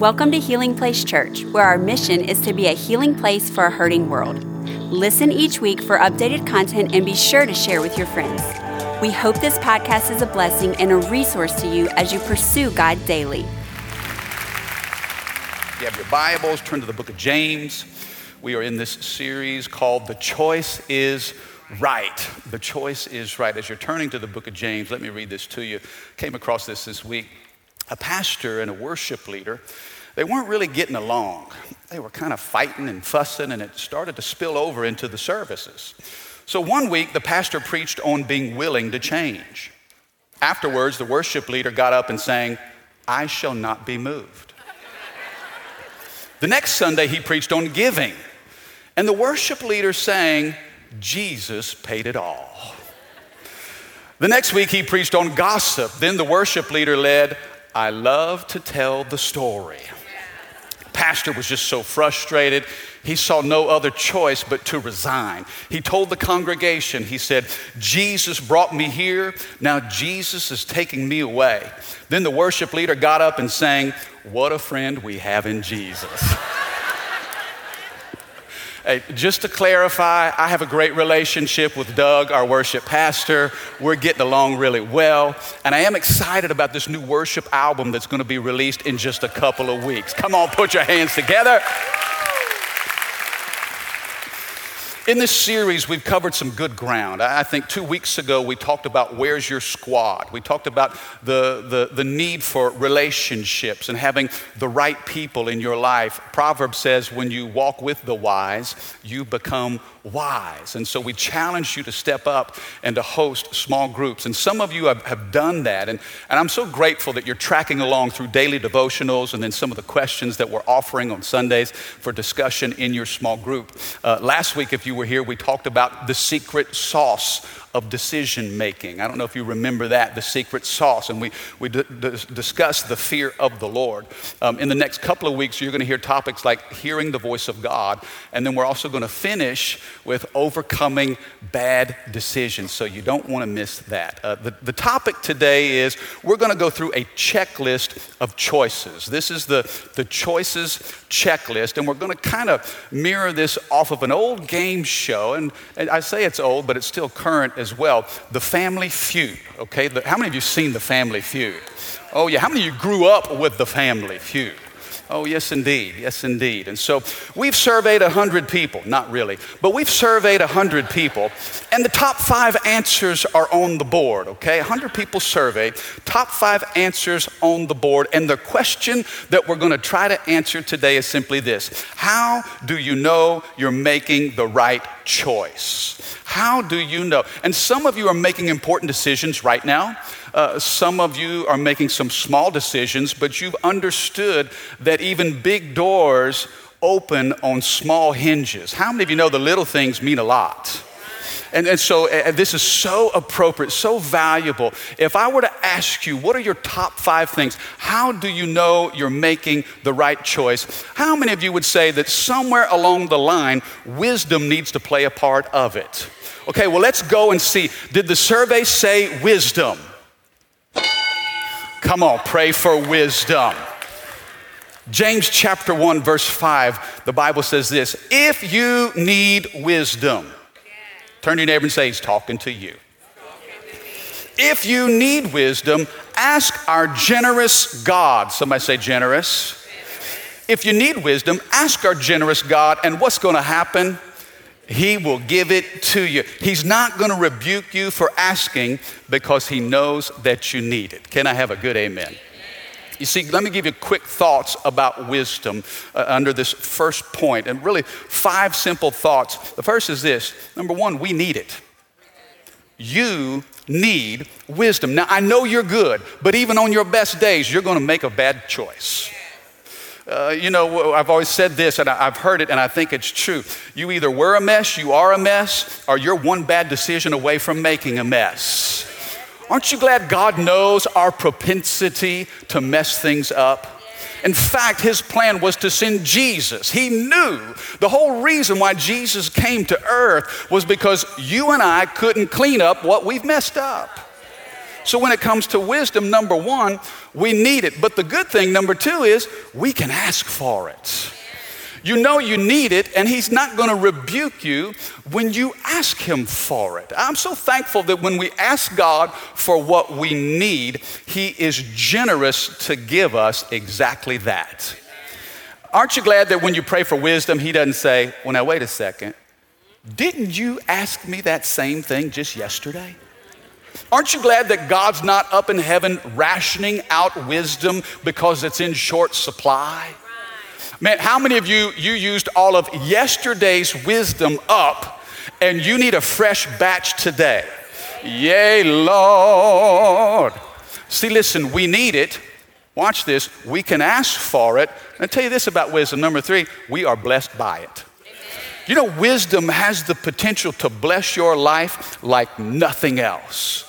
Welcome to Healing Place Church, where our mission is to be a healing place for a hurting world. Listen each week for updated content and be sure to share with your friends. We hope this podcast is a blessing and a resource to you as you pursue God daily. You have your Bibles, turn to the book of James. We are in this series called The Choice is Right. The Choice is Right. As you're turning to the book of James, let me read this to you. Came across this this week. A pastor and a worship leader they weren't really getting along. They were kind of fighting and fussing, and it started to spill over into the services. So one week, the pastor preached on being willing to change. Afterwards, the worship leader got up and sang, I shall not be moved. The next Sunday, he preached on giving, and the worship leader sang, Jesus paid it all. The next week, he preached on gossip. Then the worship leader led, I love to tell the story pastor was just so frustrated. He saw no other choice but to resign. He told the congregation, he said, Jesus brought me here. Now Jesus is taking me away. Then the worship leader got up and sang, What a friend we have in Jesus. Hey, just to clarify, I have a great relationship with Doug, our worship pastor. We're getting along really well. And I am excited about this new worship album that's going to be released in just a couple of weeks. Come on, put your hands together. In this series, we've covered some good ground. I think two weeks ago, we talked about where's your squad. We talked about the, the, the need for relationships and having the right people in your life. Proverbs says, when you walk with the wise, you become wise. And so we challenge you to step up and to host small groups. And some of you have, have done that. And, and I'm so grateful that you're tracking along through daily devotionals and then some of the questions that we're offering on Sundays for discussion in your small group. Uh, last week, if you were here, we talked about the secret sauce of decision making. I don't know if you remember that, the secret sauce, and we, we d- d- discussed the fear of the Lord. Um, in the next couple of weeks, you're going to hear topics like hearing the voice of God, and then we're also going to finish with overcoming bad decisions, so you don't want to miss that. Uh, the, the topic today is we're going to go through a checklist of choices. This is the, the choices checklist, and we're going to kind of mirror this off of an old game show, and, and I say it's old, but it's still current as well. The Family Feud, okay? How many of you seen The Family Feud? Oh, yeah. How many of you grew up with The Family Feud? Oh, yes, indeed. Yes, indeed. And so we've surveyed 100 people, not really, but we've surveyed 100 people, and the top five answers are on the board, okay? 100 people surveyed, top five answers on the board. And the question that we're going to try to answer today is simply this How do you know you're making the right choice? How do you know? And some of you are making important decisions right now. Uh, some of you are making some small decisions, but you've understood that even big doors open on small hinges. How many of you know the little things mean a lot? And, and so uh, this is so appropriate, so valuable. If I were to ask you, what are your top five things? How do you know you're making the right choice? How many of you would say that somewhere along the line, wisdom needs to play a part of it? Okay, well, let's go and see. Did the survey say wisdom? Come on, pray for wisdom. James chapter 1, verse 5, the Bible says this If you need wisdom, turn to your neighbor and say, He's talking to you. If you need wisdom, ask our generous God. Somebody say generous. If you need wisdom, ask our generous God, and what's going to happen? He will give it to you. He's not going to rebuke you for asking because He knows that you need it. Can I have a good amen? You see, let me give you quick thoughts about wisdom uh, under this first point, and really five simple thoughts. The first is this number one, we need it. You need wisdom. Now, I know you're good, but even on your best days, you're going to make a bad choice. Uh, you know, I've always said this, and I've heard it, and I think it's true. You either were a mess, you are a mess, or you're one bad decision away from making a mess. Aren't you glad God knows our propensity to mess things up? In fact, his plan was to send Jesus. He knew the whole reason why Jesus came to earth was because you and I couldn't clean up what we've messed up. So when it comes to wisdom, number one, we need it. But the good thing, number two, is we can ask for it. You know you need it, and He's not going to rebuke you when you ask Him for it. I'm so thankful that when we ask God for what we need, He is generous to give us exactly that. Aren't you glad that when you pray for wisdom, He doesn't say, Well, now, wait a second. Didn't you ask me that same thing just yesterday? Aren't you glad that God's not up in heaven rationing out wisdom because it's in short supply? Man, how many of you you used all of yesterday's wisdom up and you need a fresh batch today? Yay, Lord. See, listen, we need it. Watch this. We can ask for it. And I tell you this about wisdom. Number three, we are blessed by it. You know, wisdom has the potential to bless your life like nothing else.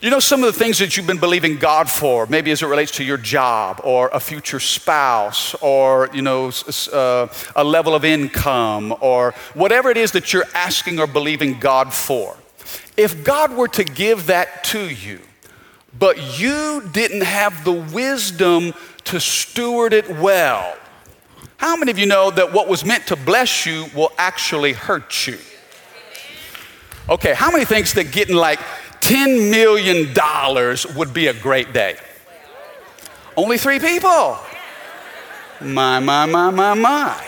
You know, some of the things that you've been believing God for, maybe as it relates to your job or a future spouse or, you know, uh, a level of income or whatever it is that you're asking or believing God for. If God were to give that to you, but you didn't have the wisdom to steward it well, how many of you know that what was meant to bless you will actually hurt you? Okay, how many thinks that getting like $10 million would be a great day. Only three people. My, my, my, my, my.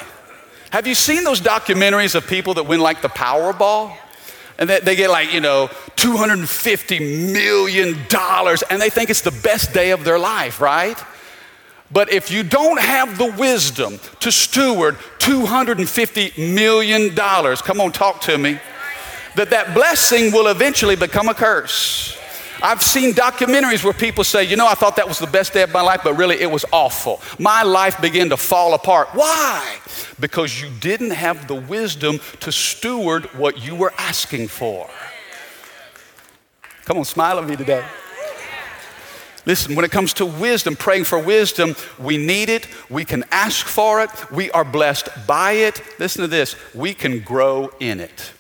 Have you seen those documentaries of people that win like the Powerball? And they, they get like, you know, $250 million and they think it's the best day of their life, right? But if you don't have the wisdom to steward $250 million, come on, talk to me that that blessing will eventually become a curse. I've seen documentaries where people say, you know, I thought that was the best day of my life, but really it was awful. My life began to fall apart. Why? Because you didn't have the wisdom to steward what you were asking for. Come on, smile at me today. Listen, when it comes to wisdom, praying for wisdom, we need it. We can ask for it. We are blessed by it. Listen to this we can grow in it.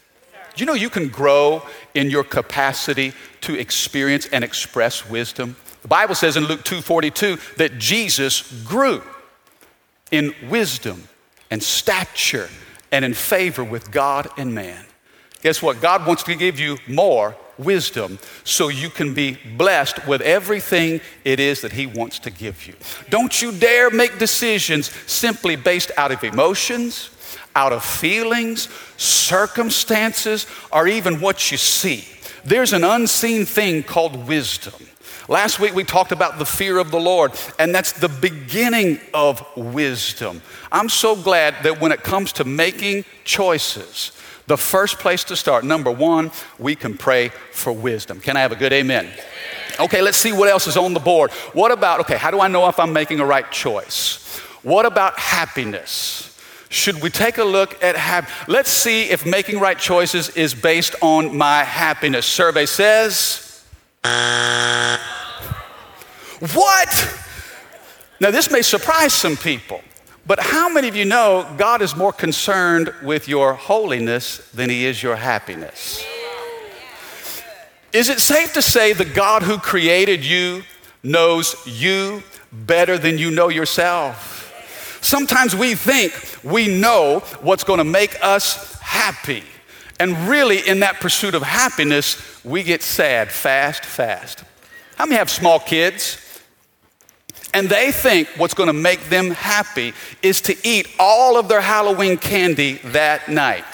Do you know you can grow in your capacity to experience and express wisdom? The Bible says in Luke 2:42 that Jesus grew in wisdom and stature and in favor with God and man. Guess what? God wants to give you more wisdom so you can be blessed with everything it is that He wants to give you. Don't you dare make decisions simply based out of emotions out of feelings, circumstances, or even what you see. There's an unseen thing called wisdom. Last week we talked about the fear of the Lord, and that's the beginning of wisdom. I'm so glad that when it comes to making choices, the first place to start, number one, we can pray for wisdom. Can I have a good amen? Okay, let's see what else is on the board. What about, okay, how do I know if I'm making a right choice? What about happiness? should we take a look at hap- let's see if making right choices is based on my happiness survey says what now this may surprise some people but how many of you know god is more concerned with your holiness than he is your happiness is it safe to say the god who created you knows you better than you know yourself Sometimes we think we know what's going to make us happy. And really, in that pursuit of happiness, we get sad fast, fast. How many have small kids? And they think what's going to make them happy is to eat all of their Halloween candy that night.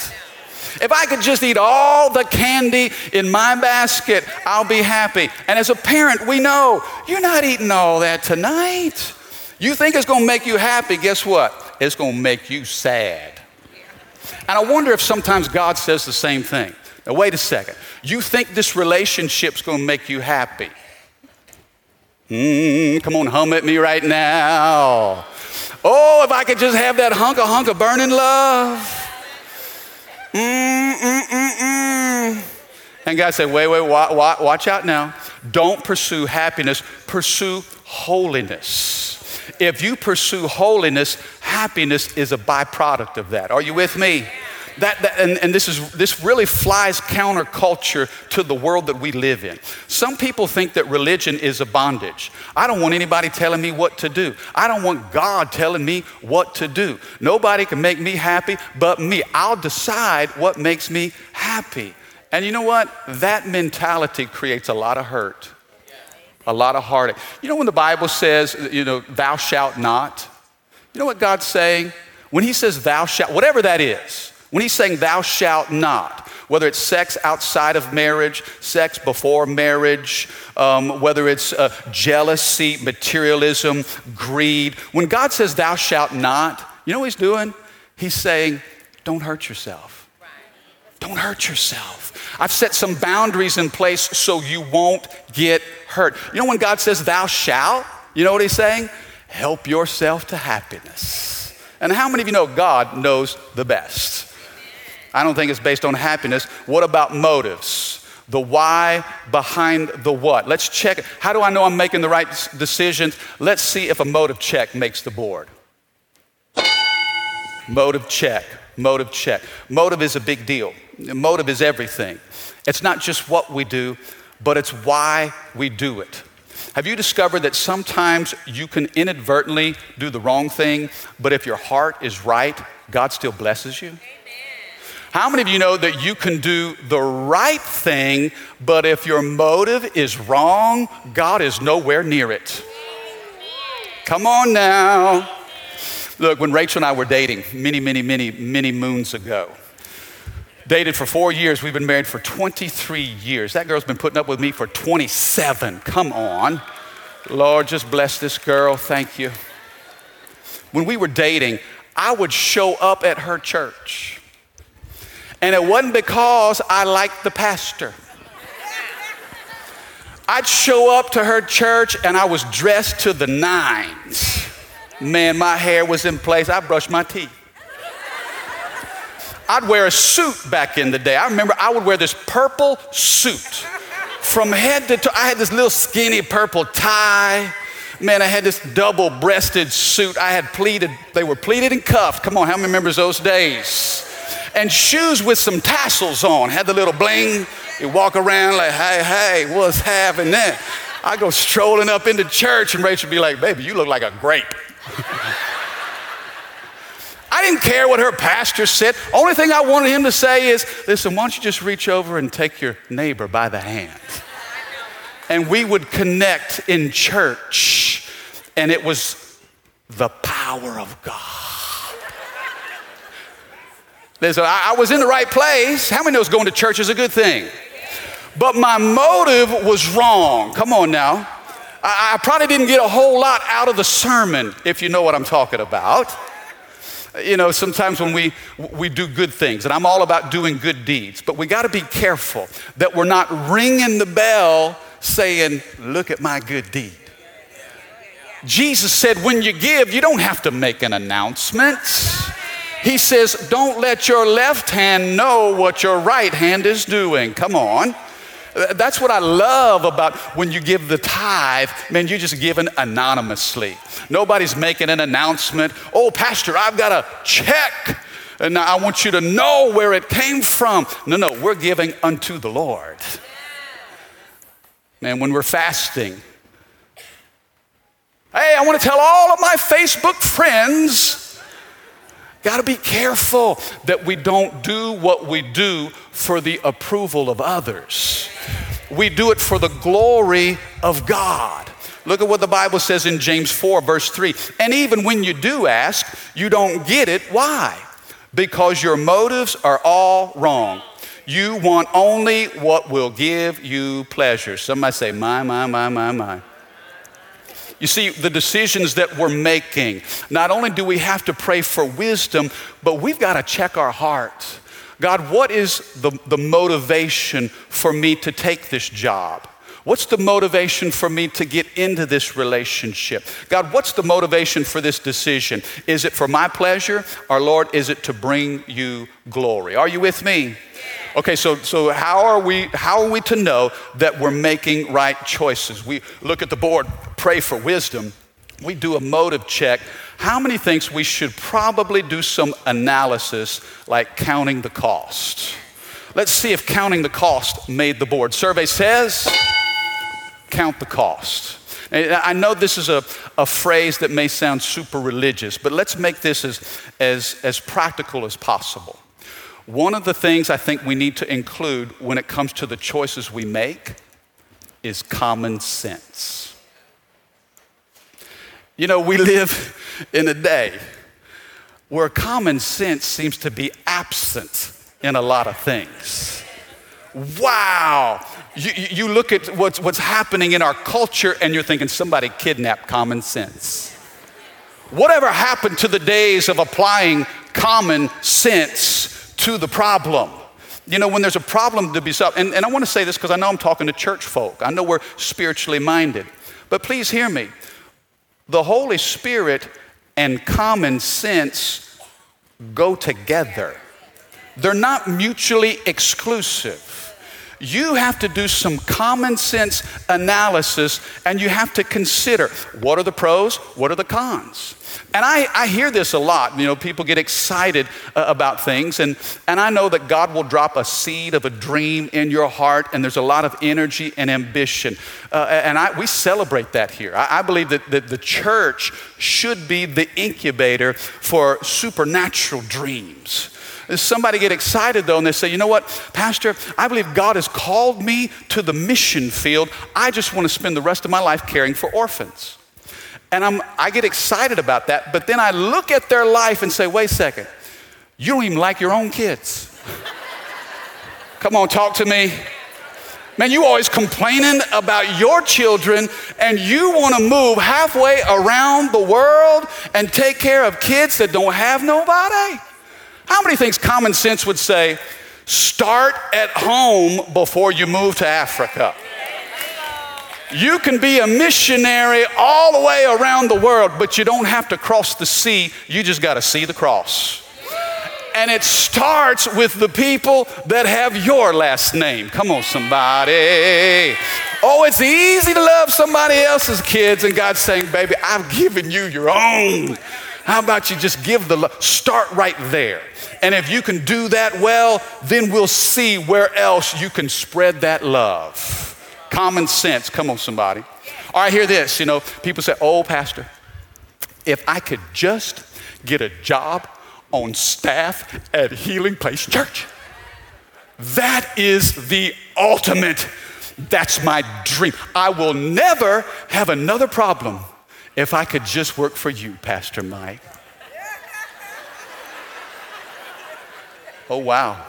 If I could just eat all the candy in my basket, I'll be happy. And as a parent, we know you're not eating all that tonight. You think it's going to make you happy, guess what? It's going to make you sad. And I wonder if sometimes God says the same thing. Now, wait a second. You think this relationship's going to make you happy? Mm, come on, hum at me right now. Oh, if I could just have that hunk of hunk of burning love. Mm, mm, mm, mm. And God said, wait, wait, watch, watch out now. Don't pursue happiness, pursue holiness. If you pursue holiness, happiness is a byproduct of that. Are you with me? That, that and, and this, is, this really flies counterculture to the world that we live in. Some people think that religion is a bondage. I don't want anybody telling me what to do. I don't want God telling me what to do. Nobody can make me happy but me. I'll decide what makes me happy. And you know what? That mentality creates a lot of hurt, a lot of heartache. You know, when the Bible says, you know, thou shalt not, you know what God's saying? When He says thou shalt, whatever that is, when He's saying thou shalt not, whether it's sex outside of marriage, sex before marriage, um, whether it's uh, jealousy, materialism, greed, when God says thou shalt not, you know what He's doing? He's saying, don't hurt yourself. Don't hurt yourself. I've set some boundaries in place so you won't get hurt. You know, when God says, Thou shalt, you know what He's saying? Help yourself to happiness. And how many of you know God knows the best? I don't think it's based on happiness. What about motives? The why behind the what. Let's check it. How do I know I'm making the right decisions? Let's see if a motive check makes the board. Motive check. Motive check. Motive is a big deal. Motive is everything. It's not just what we do, but it's why we do it. Have you discovered that sometimes you can inadvertently do the wrong thing, but if your heart is right, God still blesses you? How many of you know that you can do the right thing, but if your motive is wrong, God is nowhere near it? Come on now. Look, when Rachel and I were dating many, many, many, many moons ago, dated for four years, we've been married for 23 years. That girl's been putting up with me for 27. Come on. Lord, just bless this girl. Thank you. When we were dating, I would show up at her church. And it wasn't because I liked the pastor. I'd show up to her church and I was dressed to the nines. Man, my hair was in place. I brushed my teeth. I'd wear a suit back in the day. I remember I would wear this purple suit from head to toe. I had this little skinny purple tie. Man, I had this double breasted suit. I had pleated, they were pleated and cuffed. Come on, how many remembers those days? And shoes with some tassels on, had the little bling. You walk around like, hey, hey, what's happening? I go strolling up into church, and Rachel be like, baby, you look like a grape. I didn't care what her pastor said. Only thing I wanted him to say is, listen, why don't you just reach over and take your neighbor by the hand? And we would connect in church, and it was the power of God. Listen, I, I was in the right place. How many knows going to church is a good thing? But my motive was wrong. Come on now. I, I probably didn't get a whole lot out of the sermon, if you know what I'm talking about. You know, sometimes when we, we do good things, and I'm all about doing good deeds, but we got to be careful that we're not ringing the bell saying, Look at my good deed. Jesus said, When you give, you don't have to make an announcement. He says, Don't let your left hand know what your right hand is doing. Come on. That's what I love about when you give the tithe. Man, you're just giving anonymously. Nobody's making an announcement. Oh, Pastor, I've got a check. And I want you to know where it came from. No, no, we're giving unto the Lord. Man, when we're fasting, hey, I want to tell all of my Facebook friends Got to be careful that we don't do what we do for the approval of others. We do it for the glory of God. Look at what the Bible says in James 4, verse 3. And even when you do ask, you don't get it. Why? Because your motives are all wrong. You want only what will give you pleasure. Somebody say, My, my, my, my, my. You see, the decisions that we're making, not only do we have to pray for wisdom, but we've got to check our hearts. God, what is the, the motivation for me to take this job? What's the motivation for me to get into this relationship? God, what's the motivation for this decision? Is it for my pleasure? Or, Lord, is it to bring you glory? Are you with me? Okay, so, so how, are we, how are we to know that we're making right choices? We look at the board, pray for wisdom. We do a motive check. how many thinks we should probably do some analysis like counting the cost? Let's see if counting the cost made the board. Survey says count the cost. I know this is a, a phrase that may sound super religious, but let's make this as, as, as practical as possible. One of the things I think we need to include when it comes to the choices we make is common sense. You know, we live in a day where common sense seems to be absent in a lot of things. Wow. You, you look at what's, what's happening in our culture and you're thinking somebody kidnapped common sense. Whatever happened to the days of applying common sense to the problem? You know, when there's a problem to be solved, and, and I want to say this because I know I'm talking to church folk, I know we're spiritually minded, but please hear me. The Holy Spirit and common sense go together, they're not mutually exclusive you have to do some common sense analysis and you have to consider what are the pros, what are the cons. And I, I hear this a lot. You know, people get excited uh, about things, and, and I know that God will drop a seed of a dream in your heart, and there's a lot of energy and ambition. Uh, and I, we celebrate that here. I, I believe that, that the church should be the incubator for supernatural dreams. Somebody get excited though and they say, you know what, Pastor, I believe God has called me to the mission field. I just want to spend the rest of my life caring for orphans. And I'm, I get excited about that, but then I look at their life and say, wait a second, you don't even like your own kids. Come on, talk to me. Man, you always complaining about your children and you want to move halfway around the world and take care of kids that don't have nobody. How many things common sense would say, start at home before you move to Africa? You can be a missionary all the way around the world, but you don't have to cross the sea. You just got to see the cross. And it starts with the people that have your last name. Come on, somebody. Oh, it's easy to love somebody else's kids, and God's saying, Baby, I've given you your own. How about you just give the love? Start right there. And if you can do that well, then we'll see where else you can spread that love. Common sense. Come on, somebody. All right, hear this. You know, people say, oh, Pastor, if I could just get a job on staff at Healing Place Church, that is the ultimate. That's my dream. I will never have another problem if I could just work for you, Pastor Mike. Oh, wow.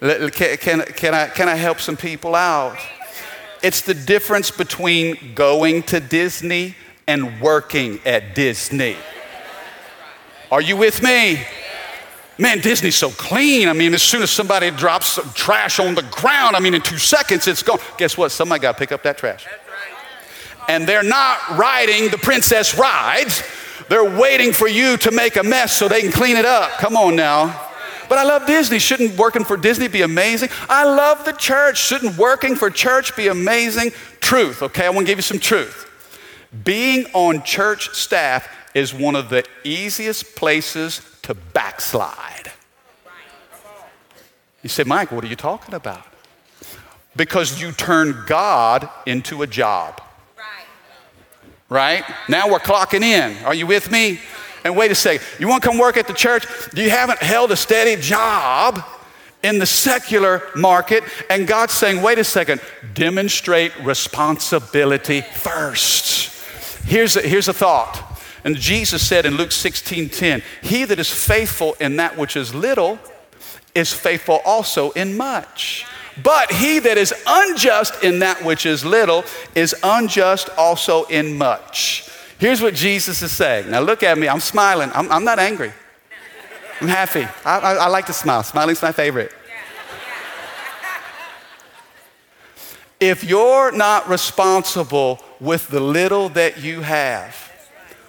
Can, can, can, I, can I help some people out? It's the difference between going to Disney and working at Disney. Are you with me? Man, Disney's so clean. I mean, as soon as somebody drops some trash on the ground, I mean, in two seconds it's gone. Guess what? Somebody got to pick up that trash. And they're not riding the princess rides. They're waiting for you to make a mess so they can clean it up. Come on now. But I love Disney. Shouldn't working for Disney be amazing? I love the church. Shouldn't working for church be amazing? Truth, okay? I want to give you some truth. Being on church staff is one of the easiest places to backslide. You say, Mike, what are you talking about? Because you turn God into a job. Right? Now we're clocking in. Are you with me? And wait a second, you want to come work at the church? You haven't held a steady job in the secular market, and God's saying, wait a second, demonstrate responsibility first. Here's a, here's a thought. And Jesus said in Luke 16 10, He that is faithful in that which is little is faithful also in much. But he that is unjust in that which is little is unjust also in much. Here's what Jesus is saying. Now look at me. I'm smiling. I'm, I'm not angry. I'm happy. I, I, I like to smile. Smiling's my favorite. If you're not responsible with the little that you have,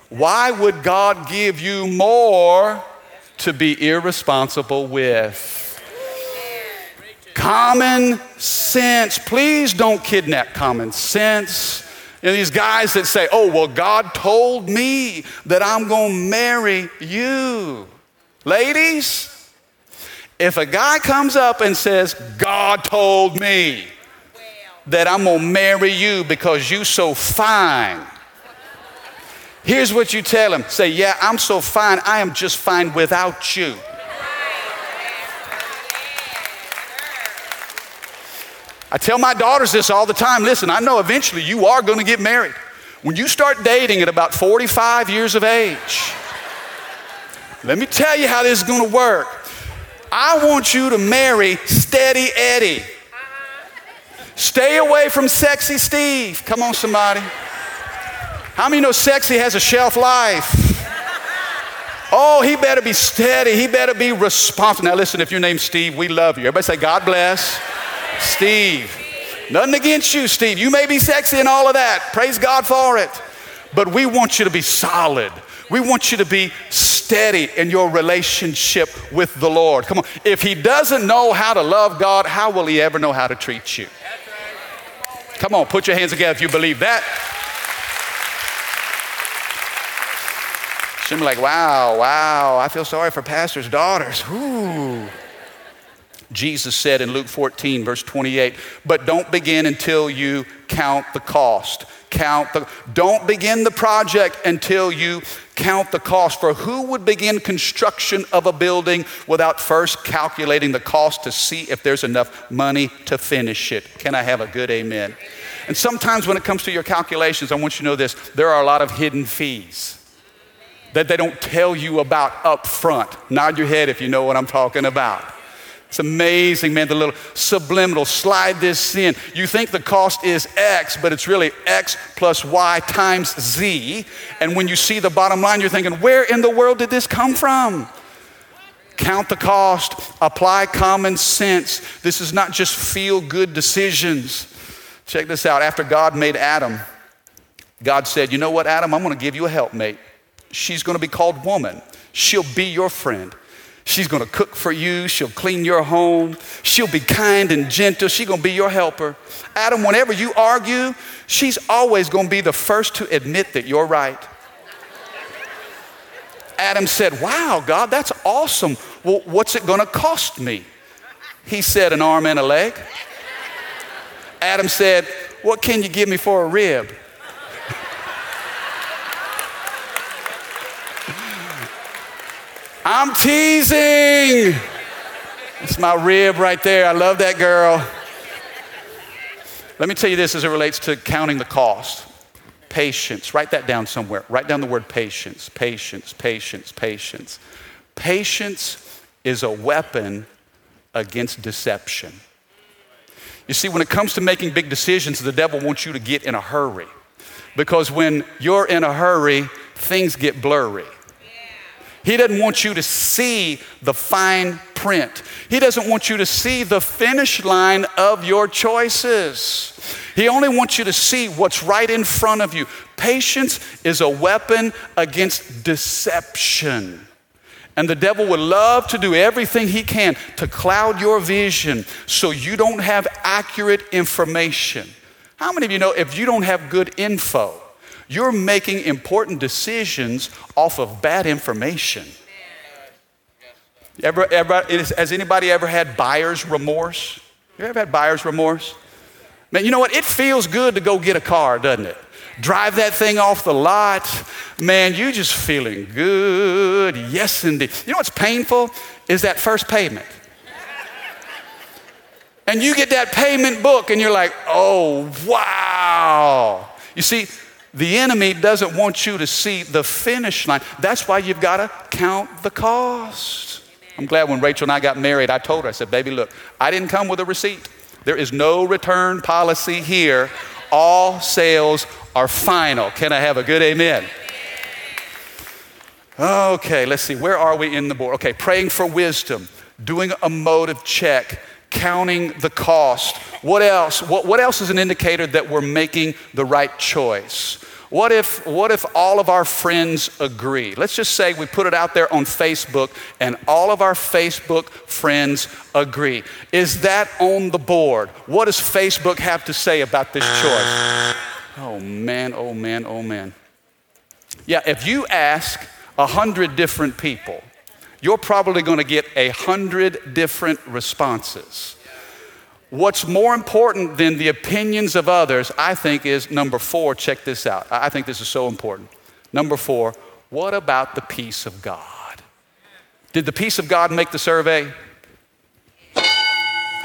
why would God give you more to be irresponsible with? Common sense. Please don't kidnap common sense. And these guys that say, oh, well, God told me that I'm going to marry you. Ladies, if a guy comes up and says, God told me that I'm going to marry you because you so fine. Here's what you tell him. Say, yeah, I'm so fine. I am just fine without you. I tell my daughters this all the time. Listen, I know eventually you are going to get married. When you start dating at about 45 years of age, let me tell you how this is going to work. I want you to marry Steady Eddie. Stay away from Sexy Steve. Come on, somebody. How many know sexy has a shelf life? Oh, he better be steady. He better be responsible. Now, listen, if your name's Steve, we love you. Everybody say, God bless. Steve. Nothing against you, Steve. You may be sexy and all of that. Praise God for it. But we want you to be solid. We want you to be steady in your relationship with the Lord. Come on. If he doesn't know how to love God, how will he ever know how to treat you? Come on, put your hands together if you believe that. She'll be like, wow, wow, I feel sorry for pastors' daughters. Ooh. Jesus said in Luke 14, verse 28, but don't begin until you count the cost. Count the, don't begin the project until you count the cost. For who would begin construction of a building without first calculating the cost to see if there's enough money to finish it? Can I have a good amen? And sometimes when it comes to your calculations, I want you to know this there are a lot of hidden fees that they don't tell you about up front. Nod your head if you know what I'm talking about. It's amazing, man, the little subliminal, slide this in. You think the cost is X, but it's really X plus Y times Z. And when you see the bottom line, you're thinking, where in the world did this come from? Count the cost, apply common sense. This is not just feel good decisions. Check this out. After God made Adam, God said, You know what, Adam? I'm going to give you a helpmate. She's going to be called woman. She'll be your friend. She's gonna cook for you. She'll clean your home. She'll be kind and gentle. She's gonna be your helper. Adam, whenever you argue, she's always gonna be the first to admit that you're right. Adam said, Wow, God, that's awesome. Well, what's it gonna cost me? He said, An arm and a leg. Adam said, What can you give me for a rib? I'm teasing. It's my rib right there. I love that girl. Let me tell you this as it relates to counting the cost. Patience. Write that down somewhere. Write down the word patience. Patience, patience, patience. Patience is a weapon against deception. You see, when it comes to making big decisions, the devil wants you to get in a hurry. Because when you're in a hurry, things get blurry. He doesn't want you to see the fine print. He doesn't want you to see the finish line of your choices. He only wants you to see what's right in front of you. Patience is a weapon against deception. And the devil would love to do everything he can to cloud your vision so you don't have accurate information. How many of you know if you don't have good info, you're making important decisions off of bad information. Ever, ever, has anybody ever had buyer's remorse? You ever had buyer's remorse? Man, you know what? It feels good to go get a car, doesn't it? Drive that thing off the lot. Man, you just feeling good. Yes, indeed. You know what's painful? Is that first payment. And you get that payment book and you're like, oh, wow. You see, the enemy doesn't want you to see the finish line. That's why you've got to count the cost. I'm glad when Rachel and I got married, I told her, I said, baby, look, I didn't come with a receipt. There is no return policy here. All sales are final. Can I have a good amen? Okay, let's see. Where are we in the board? Okay, praying for wisdom, doing a motive check, counting the cost. What else? What, what else is an indicator that we're making the right choice? What if, what if all of our friends agree? Let's just say we put it out there on Facebook and all of our Facebook friends agree. Is that on the board? What does Facebook have to say about this choice? Oh man, oh man, oh man. Yeah, if you ask a hundred different people, you're probably going to get a hundred different responses. What's more important than the opinions of others, I think, is number four. Check this out. I think this is so important. Number four, what about the peace of God? Did the peace of God make the survey?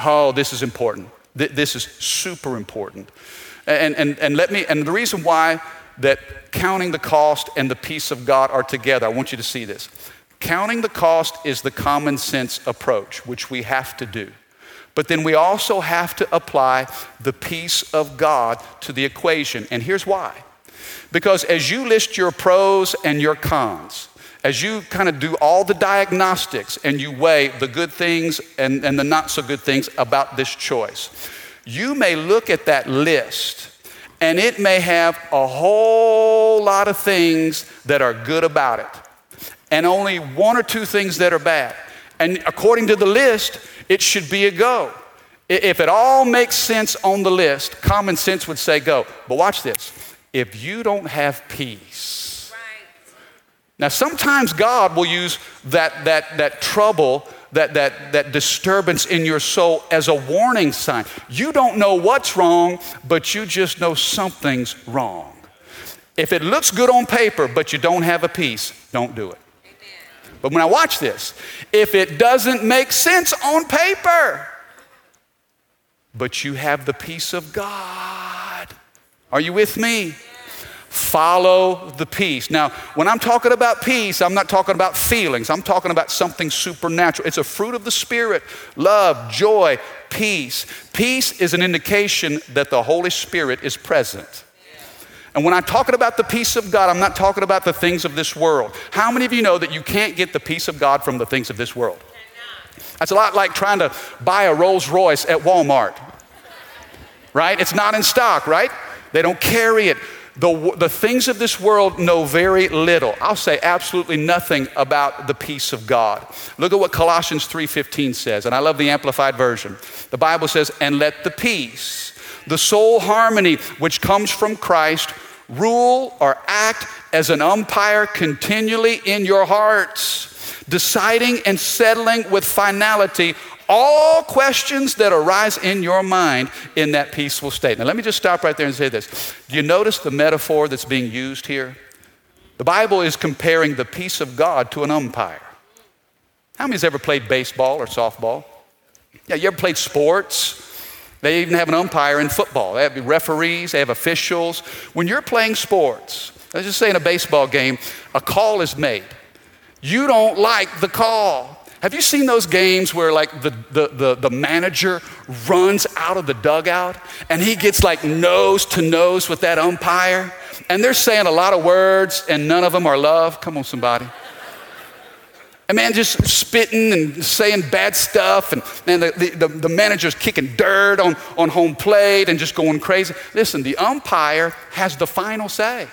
Oh, this is important. This is super important. And, and, and let me, and the reason why that counting the cost and the peace of God are together, I want you to see this. Counting the cost is the common sense approach, which we have to do. But then we also have to apply the peace of God to the equation. And here's why. Because as you list your pros and your cons, as you kind of do all the diagnostics and you weigh the good things and, and the not so good things about this choice, you may look at that list and it may have a whole lot of things that are good about it and only one or two things that are bad. And according to the list, it should be a go. If it all makes sense on the list, common sense would say go. But watch this if you don't have peace, now sometimes God will use that, that, that trouble that, that, that disturbance in your soul as a warning sign. You don't know what's wrong, but you just know something's wrong. If it looks good on paper, but you don't have a peace, don't do it. But when I watch this, if it doesn't make sense on paper, but you have the peace of God, are you with me? Follow the peace. Now, when I'm talking about peace, I'm not talking about feelings. I'm talking about something supernatural. It's a fruit of the Spirit love, joy, peace. Peace is an indication that the Holy Spirit is present. And when I'm talking about the peace of God, I'm not talking about the things of this world. How many of you know that you can't get the peace of God from the things of this world? That's a lot like trying to buy a Rolls Royce at Walmart, right? It's not in stock, right? They don't carry it. The, the things of this world know very little. I'll say absolutely nothing about the peace of God. Look at what Colossians 3:15 says, and I love the amplified version. The Bible says, "And let the peace, the soul harmony which comes from Christ, rule or act as an umpire continually in your hearts." deciding and settling with finality all questions that arise in your mind in that peaceful state. Now, let me just stop right there and say this. Do you notice the metaphor that's being used here? The Bible is comparing the peace of God to an umpire. How many has ever played baseball or softball? Yeah, you ever played sports? They even have an umpire in football. They have referees, they have officials. When you're playing sports, let's just say in a baseball game, a call is made. You don't like the call. Have you seen those games where like the, the, the, the, manager runs out of the dugout and he gets like nose to nose with that umpire? And they're saying a lot of words and none of them are love. Come on, somebody. And man, just spitting and saying bad stuff, and man, the, the, the manager's kicking dirt on, on home plate and just going crazy. Listen, the umpire has the final say.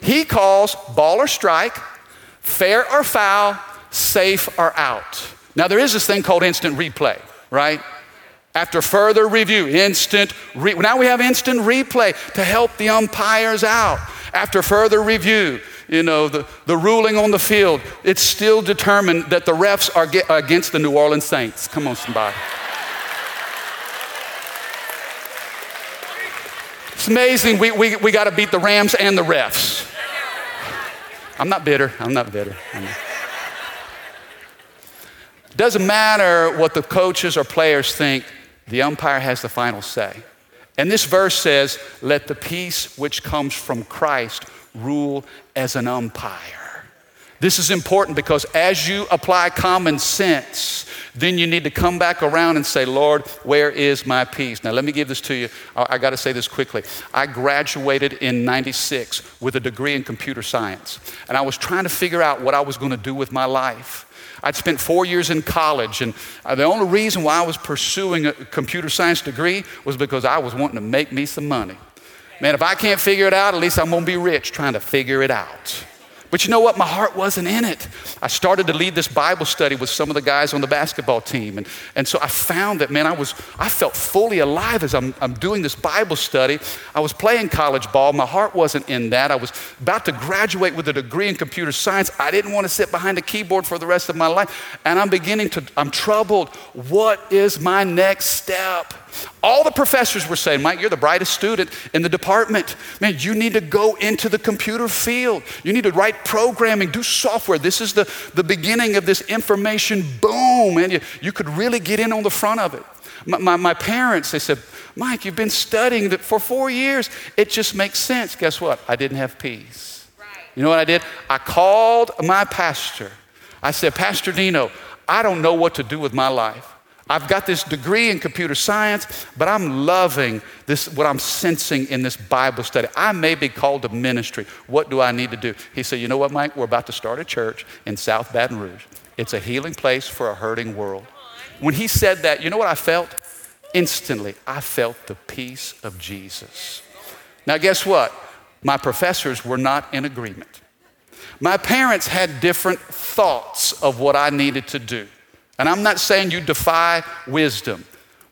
He calls ball or strike, fair or foul, safe or out. Now, there is this thing called instant replay, right? After further review, instant, re- now we have instant replay to help the umpires out. After further review, you know, the, the ruling on the field, it's still determined that the refs are against the New Orleans Saints. Come on, somebody. It's amazing. We, we, we got to beat the Rams and the refs. I'm not bitter. I'm not bitter. I'm not. Doesn't matter what the coaches or players think, the umpire has the final say. And this verse says, Let the peace which comes from Christ rule as an umpire. This is important because as you apply common sense, then you need to come back around and say, Lord, where is my peace? Now, let me give this to you. I, I got to say this quickly. I graduated in 96 with a degree in computer science, and I was trying to figure out what I was going to do with my life. I'd spent four years in college, and uh, the only reason why I was pursuing a computer science degree was because I was wanting to make me some money. Man, if I can't figure it out, at least I'm going to be rich trying to figure it out. But you know what? My heart wasn't in it. I started to lead this Bible study with some of the guys on the basketball team. And, and so I found that, man, I was, I felt fully alive as I'm, I'm doing this Bible study. I was playing college ball. My heart wasn't in that. I was about to graduate with a degree in computer science. I didn't want to sit behind a keyboard for the rest of my life. And I'm beginning to, I'm troubled. What is my next step? All the professors were saying, Mike, you're the brightest student in the department. Man, you need to go into the computer field. You need to write programming, do software. This is the, the beginning of this information boom, and you, you could really get in on the front of it. My, my, my parents, they said, Mike, you've been studying that for four years. It just makes sense. Guess what? I didn't have peace. Right. You know what I did? I called my pastor. I said, Pastor Dino, I don't know what to do with my life. I've got this degree in computer science, but I'm loving this, what I'm sensing in this Bible study. I may be called to ministry. What do I need to do? He said, You know what, Mike? We're about to start a church in South Baton Rouge. It's a healing place for a hurting world. When he said that, you know what I felt? Instantly, I felt the peace of Jesus. Now, guess what? My professors were not in agreement. My parents had different thoughts of what I needed to do. And I'm not saying you defy wisdom,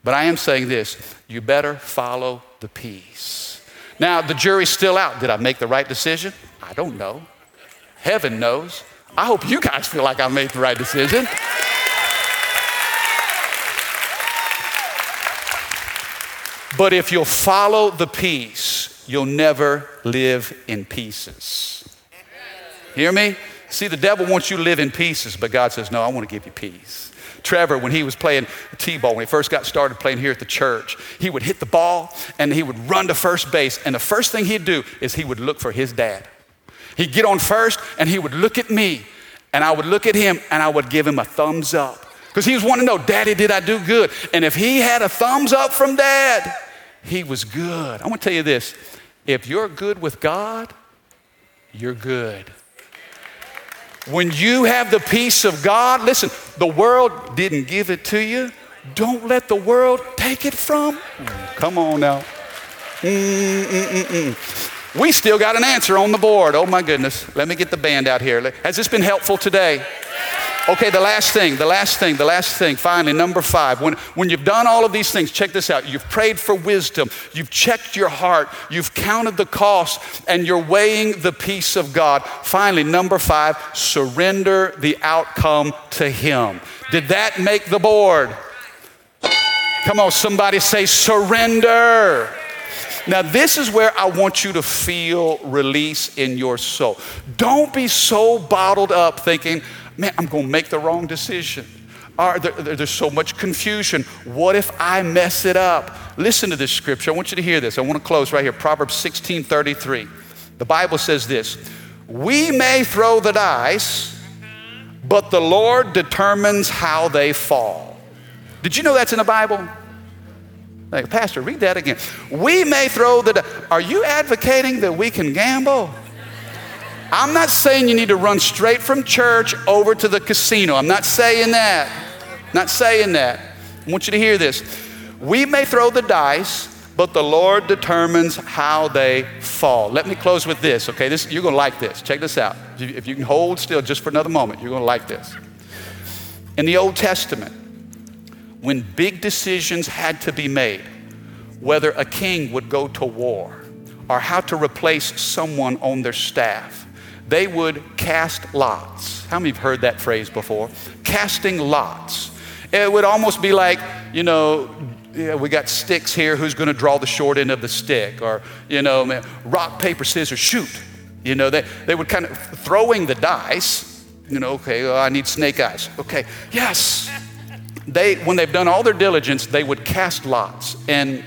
but I am saying this you better follow the peace. Now, the jury's still out. Did I make the right decision? I don't know. Heaven knows. I hope you guys feel like I made the right decision. But if you'll follow the peace, you'll never live in pieces. Hear me? See, the devil wants you to live in pieces, but God says, No, I want to give you peace. Trevor, when he was playing T ball, when he first got started playing here at the church, he would hit the ball and he would run to first base. And the first thing he'd do is he would look for his dad. He'd get on first and he would look at me and I would look at him and I would give him a thumbs up. Because he was wanting to know, Daddy, did I do good? And if he had a thumbs up from dad, he was good. I want to tell you this if you're good with God, you're good. When you have the peace of God, listen, the world didn't give it to you. Don't let the world take it from. Come on now. Mm-mm-mm-mm. We still got an answer on the board. Oh my goodness. Let me get the band out here. Has this been helpful today? Okay, the last thing, the last thing, the last thing, finally, number five. When, when you've done all of these things, check this out. You've prayed for wisdom, you've checked your heart, you've counted the cost, and you're weighing the peace of God. Finally, number five, surrender the outcome to Him. Did that make the board? Come on, somebody say surrender. Now, this is where I want you to feel release in your soul. Don't be so bottled up thinking, man, I'm going to make the wrong decision. Or there, there's so much confusion. What if I mess it up? Listen to this scripture. I want you to hear this. I want to close right here. Proverbs 16 33. The Bible says this We may throw the dice, but the Lord determines how they fall. Did you know that's in the Bible? Pastor, read that again. We may throw the. Are you advocating that we can gamble? I'm not saying you need to run straight from church over to the casino. I'm not saying that. Not saying that. I want you to hear this. We may throw the dice, but the Lord determines how they fall. Let me close with this, okay? This, you're to like this. Check this out. If you can hold still just for another moment, you're to like this. In the Old Testament, when big decisions had to be made, whether a king would go to war or how to replace someone on their staff, they would cast lots. How many have heard that phrase before? Casting lots. It would almost be like, you know, yeah, we got sticks here. Who's going to draw the short end of the stick? Or, you know, man, rock, paper, scissors, shoot. You know, they, they would kind of throwing the dice. You know, okay, well, I need snake eyes. Okay, yes. They, when they've done all their diligence, they would cast lots. And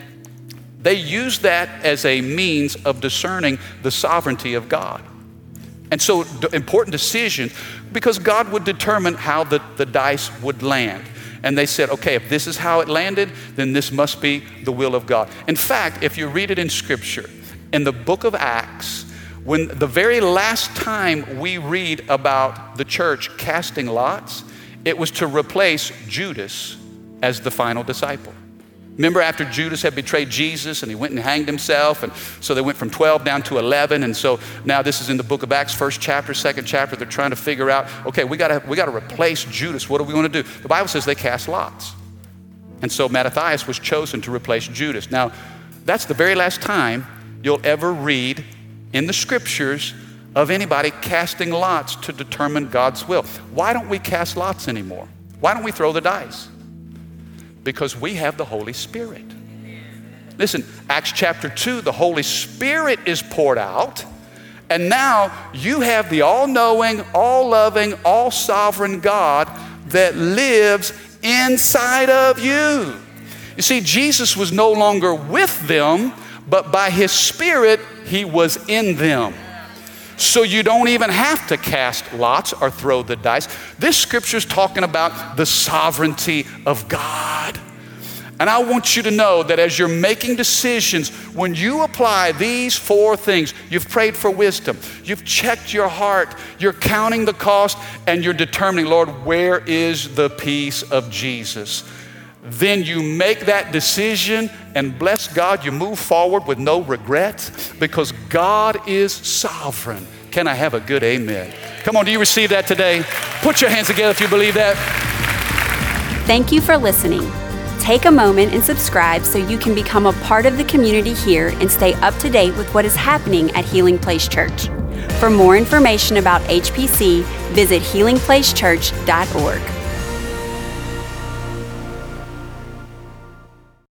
they use that as a means of discerning the sovereignty of God. And so, important decisions because God would determine how the, the dice would land. And they said, okay, if this is how it landed, then this must be the will of God. In fact, if you read it in Scripture, in the book of Acts, when the very last time we read about the church casting lots, it was to replace Judas as the final disciple. Remember after Judas had betrayed Jesus and he went and hanged himself, and so they went from 12 down to 11, and so now this is in the book of Acts, first chapter, second chapter. They're trying to figure out, okay, we gotta we gotta replace Judas. What do we want to do? The Bible says they cast lots, and so Mattathias was chosen to replace Judas. Now, that's the very last time you'll ever read in the scriptures of anybody casting lots to determine God's will. Why don't we cast lots anymore? Why don't we throw the dice? Because we have the Holy Spirit. Listen, Acts chapter 2, the Holy Spirit is poured out, and now you have the all knowing, all loving, all sovereign God that lives inside of you. You see, Jesus was no longer with them, but by his Spirit, he was in them. So you don't even have to cast lots or throw the dice. This scripture is talking about the sovereignty of God. And I want you to know that as you're making decisions, when you apply these four things, you've prayed for wisdom, you've checked your heart, you're counting the cost, and you're determining, Lord, where is the peace of Jesus? Then you make that decision and bless God, you move forward with no regrets because God is sovereign. Can I have a good amen? Come on, do you receive that today? Put your hands together if you believe that. Thank you for listening. Take a moment and subscribe so you can become a part of the community here and stay up to date with what is happening at Healing Place Church. For more information about HPC, visit healingplacechurch.org.